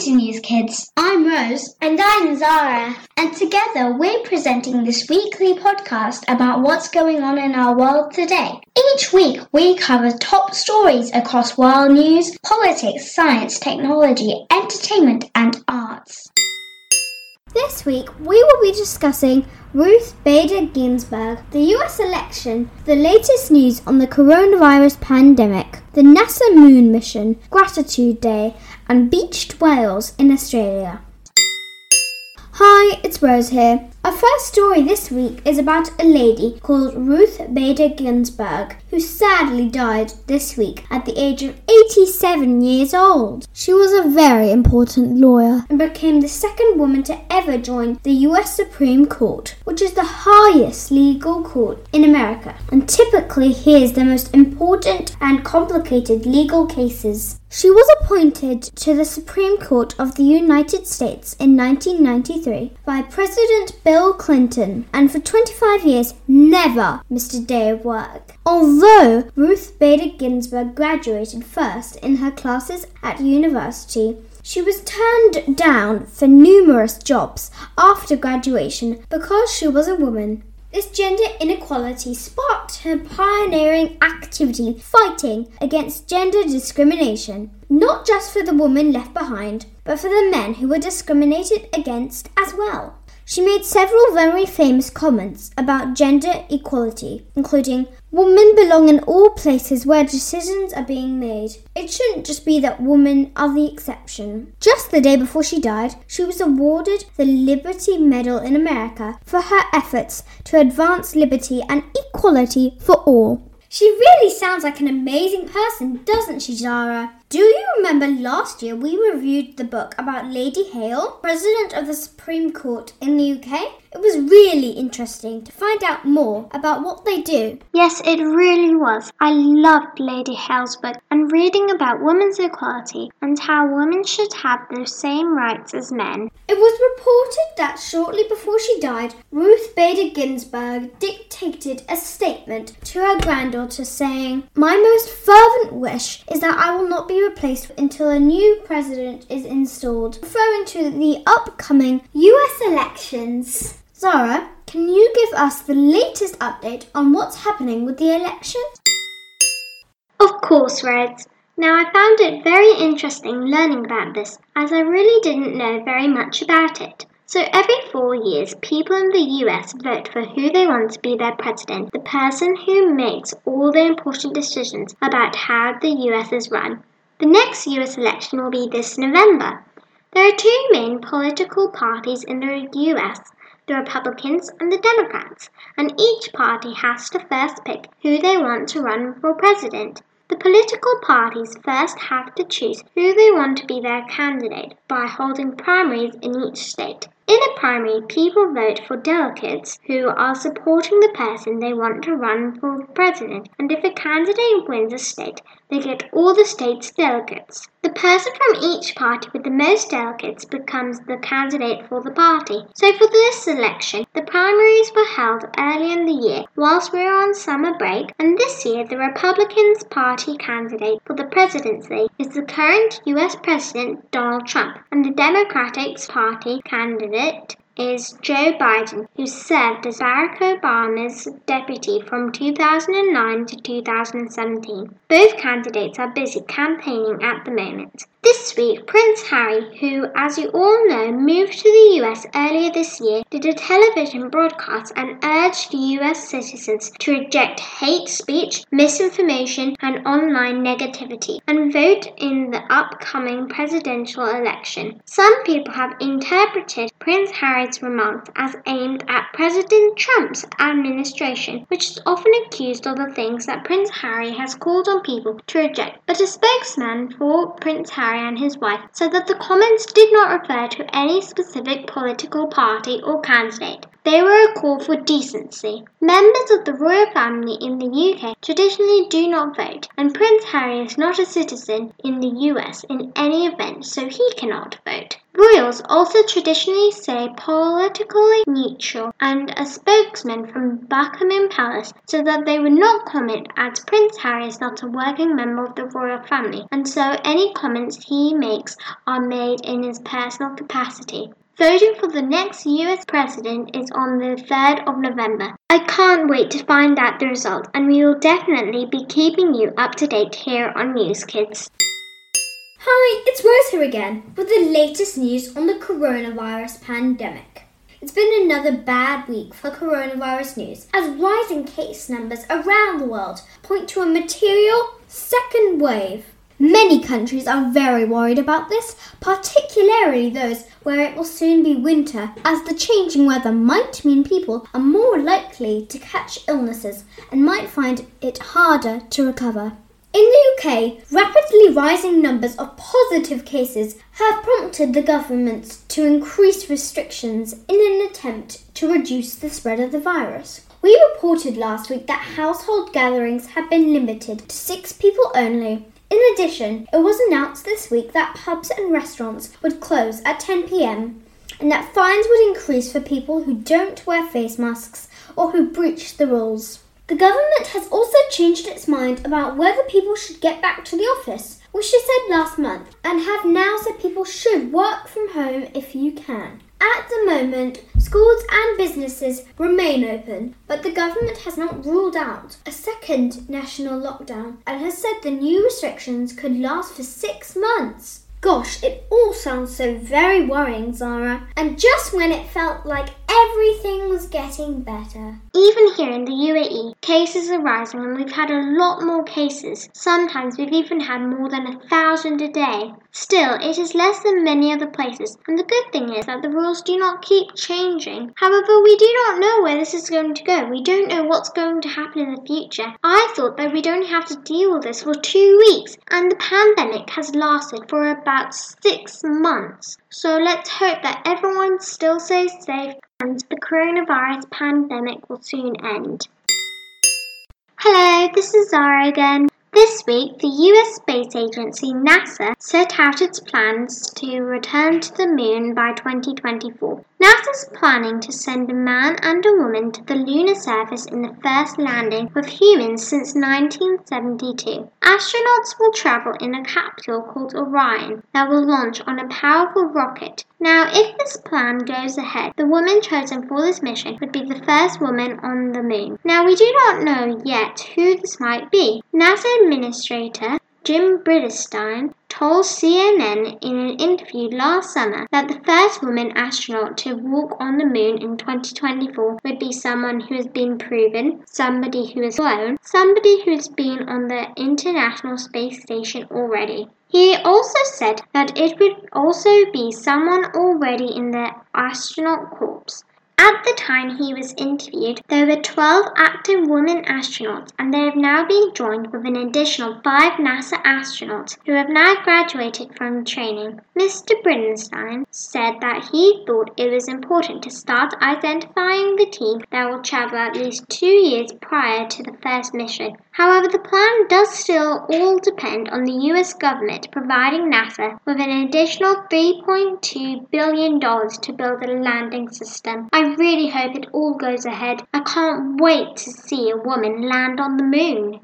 to NewzKidz. I'm Rose. And I'm Zara. And together we're presenting this weekly podcast about what's going on in our world today. Each week we cover top stories across world news, politics, science, technology, entertainment, and arts. This week we will be discussing Ruth Bader Ginsburg, the US election, the latest news on the coronavirus pandemic, the NASA moon mission, Gratitude Day, and beached whales in Australia. Hi, it's Rose here. Our first story this week is about a lady called Ruth Bader Ginsburg, who sadly died this week at the age of 87 years old. She was a very important lawyer and became the second woman to ever join the US Supreme Court, which is the highest legal court in America and typically hears the most important and complicated legal cases. She was appointed to the Supreme Court of the United States in 1993 by President Bill Clinton and for 25 years never missed a day of work. Although Ruth Bader Ginsburg graduated first in her classes at university, she was turned down for numerous jobs after graduation because she was a woman. This gender inequality sparked her pioneering activity fighting against gender discrimination, not just for the women left behind, but for the men who were discriminated against as well. She made several very famous comments about gender equality, including Women belong in all places where decisions are being made. It shouldn't just be that women are the exception. Just the day before she died, she was awarded the Liberty Medal in America for her efforts to advance liberty and equality for all. She really sounds like an amazing person, doesn't she, Zara? Do you remember last year we reviewed the book about Lady Hale, President of the Supreme Court in the UK? It was really interesting to find out more about what they do. Yes, it really was. I loved Lady Hale's book and reading about women's equality and how women should have the same rights as men. It was reported that shortly before she died, Ruth Bader Ginsburg dictated a statement to her granddaughter saying, My most fervent wish is that I will not be replaced until a new president is installed, referring to the upcoming US elections. Zara, can you give us the latest update on what's happening with the elections? Of course, Reds. Now, I found it very interesting learning about this, as I really didn't know very much about it. So, every four years, people in the US vote for who they want to be their president, the person who makes all the important decisions about how the US is run. The next US election will be this November. There are two main political parties in the US the Republicans and the Democrats, and each party has to first pick who they want to run for president. The political parties first have to choose who they want to be their candidate by holding primaries in each state. In a primary, people vote for delegates who are supporting the person they want to run for president, and if a candidate wins a state, they get all the state's delegates. The person from each party with the most delegates becomes the candidate for the party. So for this election, the primaries were held early in the year whilst we were on summer break, and this year the Republicans Party candidate for the presidency is the current US President Donald Trump, and the Democratic Party candidate it is Joe Biden, who served as Barack Obama's deputy from 2009 to 2017. Both candidates are busy campaigning at the moment. This week, Prince Harry, who, as you all know, moved to the US earlier this year, did a television broadcast and urged US citizens to reject hate speech, misinformation, and online negativity and vote in the upcoming presidential election. Some people have interpreted Prince Harry's remarks as aimed at President Trump's administration, which is often accused of the things that Prince Harry has called on people to reject. But a spokesman for Prince Harry Harry and his wife said that the comments did not refer to any specific political party or candidate. They were a call for decency. Members of the royal family in the UK traditionally do not vote, and Prince Harry is not a citizen in the US in any event, so he cannot vote. Royals also traditionally stay politically neutral and a spokesman from Buckingham Palace so that they would not comment as Prince Harry is not a working member of the royal family and so any comments he makes are made in his personal capacity. Voting for the next US president is on the 3rd of November. I can't wait to find out the result, and we will definitely be keeping you up to date here on NewzKidz. Hi, it's Rose here again with the latest news on the coronavirus pandemic. It's been another bad week for coronavirus news as rising case numbers around the world point to a material second wave. Many countries are very worried about this, particularly those where it will soon be winter, as the changing weather might mean people are more likely to catch illnesses and might find it harder to recover. In the UK, rapidly rising numbers of positive cases have prompted the government to increase restrictions in an attempt to reduce the spread of the virus. We reported last week that household gatherings have been limited to six people only in addition, it was announced this week that pubs and restaurants would close at 10 pm and that fines would increase for people who don't wear face masks or who breach the rules. The government has also changed its mind about whether people should get back to the office, which it said last month, and have now said people should work from home if you can. At the moment, schools and businesses remain open, but the government has not ruled out a second national lockdown and has said the new restrictions could last for six months. Gosh, it all sounds so very worrying, Zara. And just when it felt like everything was getting better. Even here in the UAE, cases are rising and we've had a lot more cases. Sometimes we've even had more than a thousand a day. Still, it is less than many other places, and the good thing is that the rules do not keep changing. However, we do not know where this is going to go. We don't know what's going to happen in the future. I thought that we'd only have to deal with this for two weeks, and the pandemic has lasted for about six months. So let's hope that everyone still stays safe and the coronavirus pandemic will soon end. Hello, this is Zara again. This week, the US space agency NASA set out its plans to return to the moon by 2024. NASA's planning to send a man and a woman to the lunar surface in the first landing with humans since 1972. Astronauts will travel in a capsule called Orion that will launch on a powerful rocket. Now, if this plan goes ahead, the woman chosen for this mission would be the first woman on the moon. Now, we do not know yet who this might be. NASA Administrator Jim Bridenstine told CNN in an interview last summer that the first woman astronaut to walk on the moon in 2024 would be someone who has been proven, somebody who has flown, somebody who's been on the International Space Station already. He also said that it would also be someone already in the astronaut corps. At the time he was interviewed, there were 12 active women astronauts, and they have now been joined with an additional five NASA astronauts who have now graduated from training. Mr. Bridenstine said that he thought it was important to start identifying the team that will travel at least two years prior to the first mission. However, the plan does still all depend on the US government providing NASA with an additional $3.2 billion to build a landing system. I really hope it all goes ahead. I can't wait to see a woman land on the moon.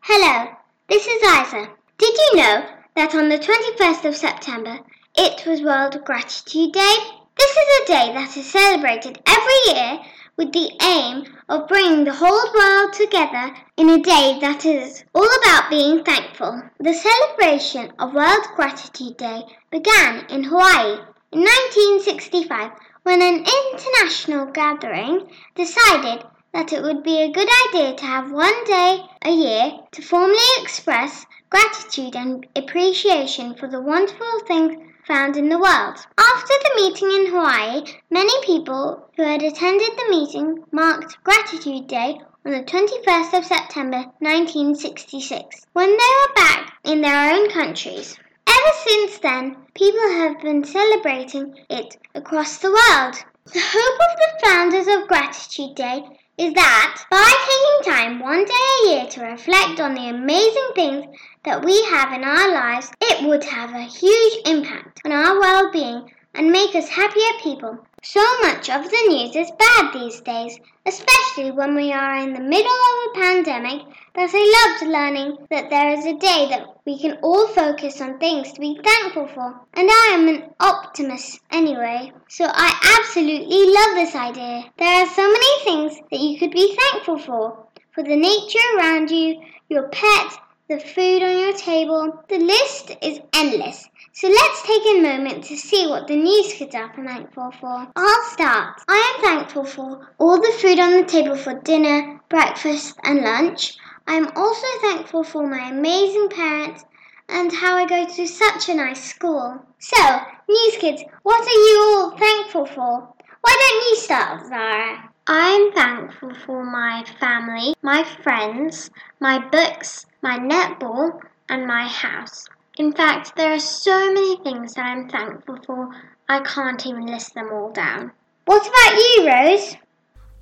Hello, this is Isa. Did you know that on the 21st of September it was World Gratitude Day? This is a day that is celebrated every year with the aim of bringing the whole world together in a day that is all about being thankful. The celebration of World Gratitude Day began in Hawaii in 1965 when an international gathering decided that it would be a good idea to have one day a year to formally express gratitude and appreciation for the wonderful things found in the world. After the meeting in Hawaii, many people who had attended the meeting marked Gratitude Day on the 21st of September 1966 when they were back in their own countries. Ever since then, people have been celebrating it across the world. The hope of the founders of Gratitude Day is that by taking time one day a year to reflect on the amazing things that we have in our lives, it would have a huge impact on our well being and make us happier people. So much of the news is bad these days, especially when we are in the middle of a pandemic, that I loved learning that there is a day that we can all focus on things to be thankful for. And I am an optimist anyway, so I absolutely love this idea. There are so many things that you could be thankful for. For the nature around you, your pet, the food on your table. The list is endless. So let's take a moment to see what the news kids are thankful for. I'll start. I am thankful for all the food on the table for dinner, breakfast, and lunch. I am also thankful for my amazing parents and how I go to such a nice school. So, news kids, what are you all thankful for? Why don't you start, Zara? I'm thankful for my family, my friends, my books, my netball, and my house. In fact, there are so many things that I'm thankful for, I can't even list them all down. What about you, Rose?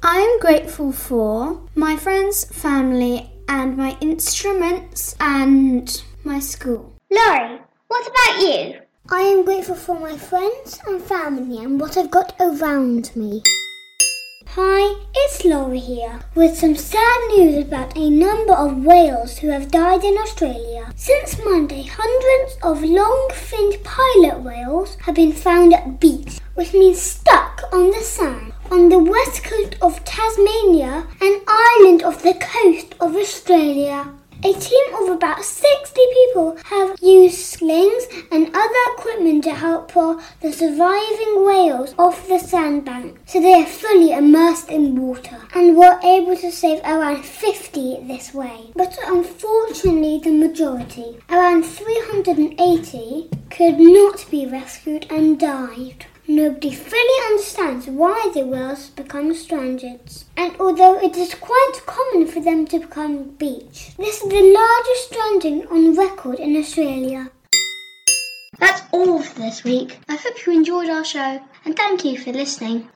I am grateful for my friends, family, and my instruments and my school. Laurie, what about you? I am grateful for my friends and family and what I've got around me. Hi, it's Laura here with some sad news about a number of whales who have died in Australia. Since Monday, hundreds of long-finned pilot whales have been found at beach, which means stuck on the sand on the west coast of Tasmania, an island off the coast of Australia. A team of about 60 people have used slings and other equipment to help pull the surviving whales off the sandbank so they are fully immersed in water and were able to save around 50 this way. But unfortunately, the majority, around 380, could not be rescued and died. Nobody fully understands why the whales become stranded, and although it is quite common for them to become beach, this is the largest stranding on record in Australia. That's all for this week. I hope you enjoyed our show and thank you for listening.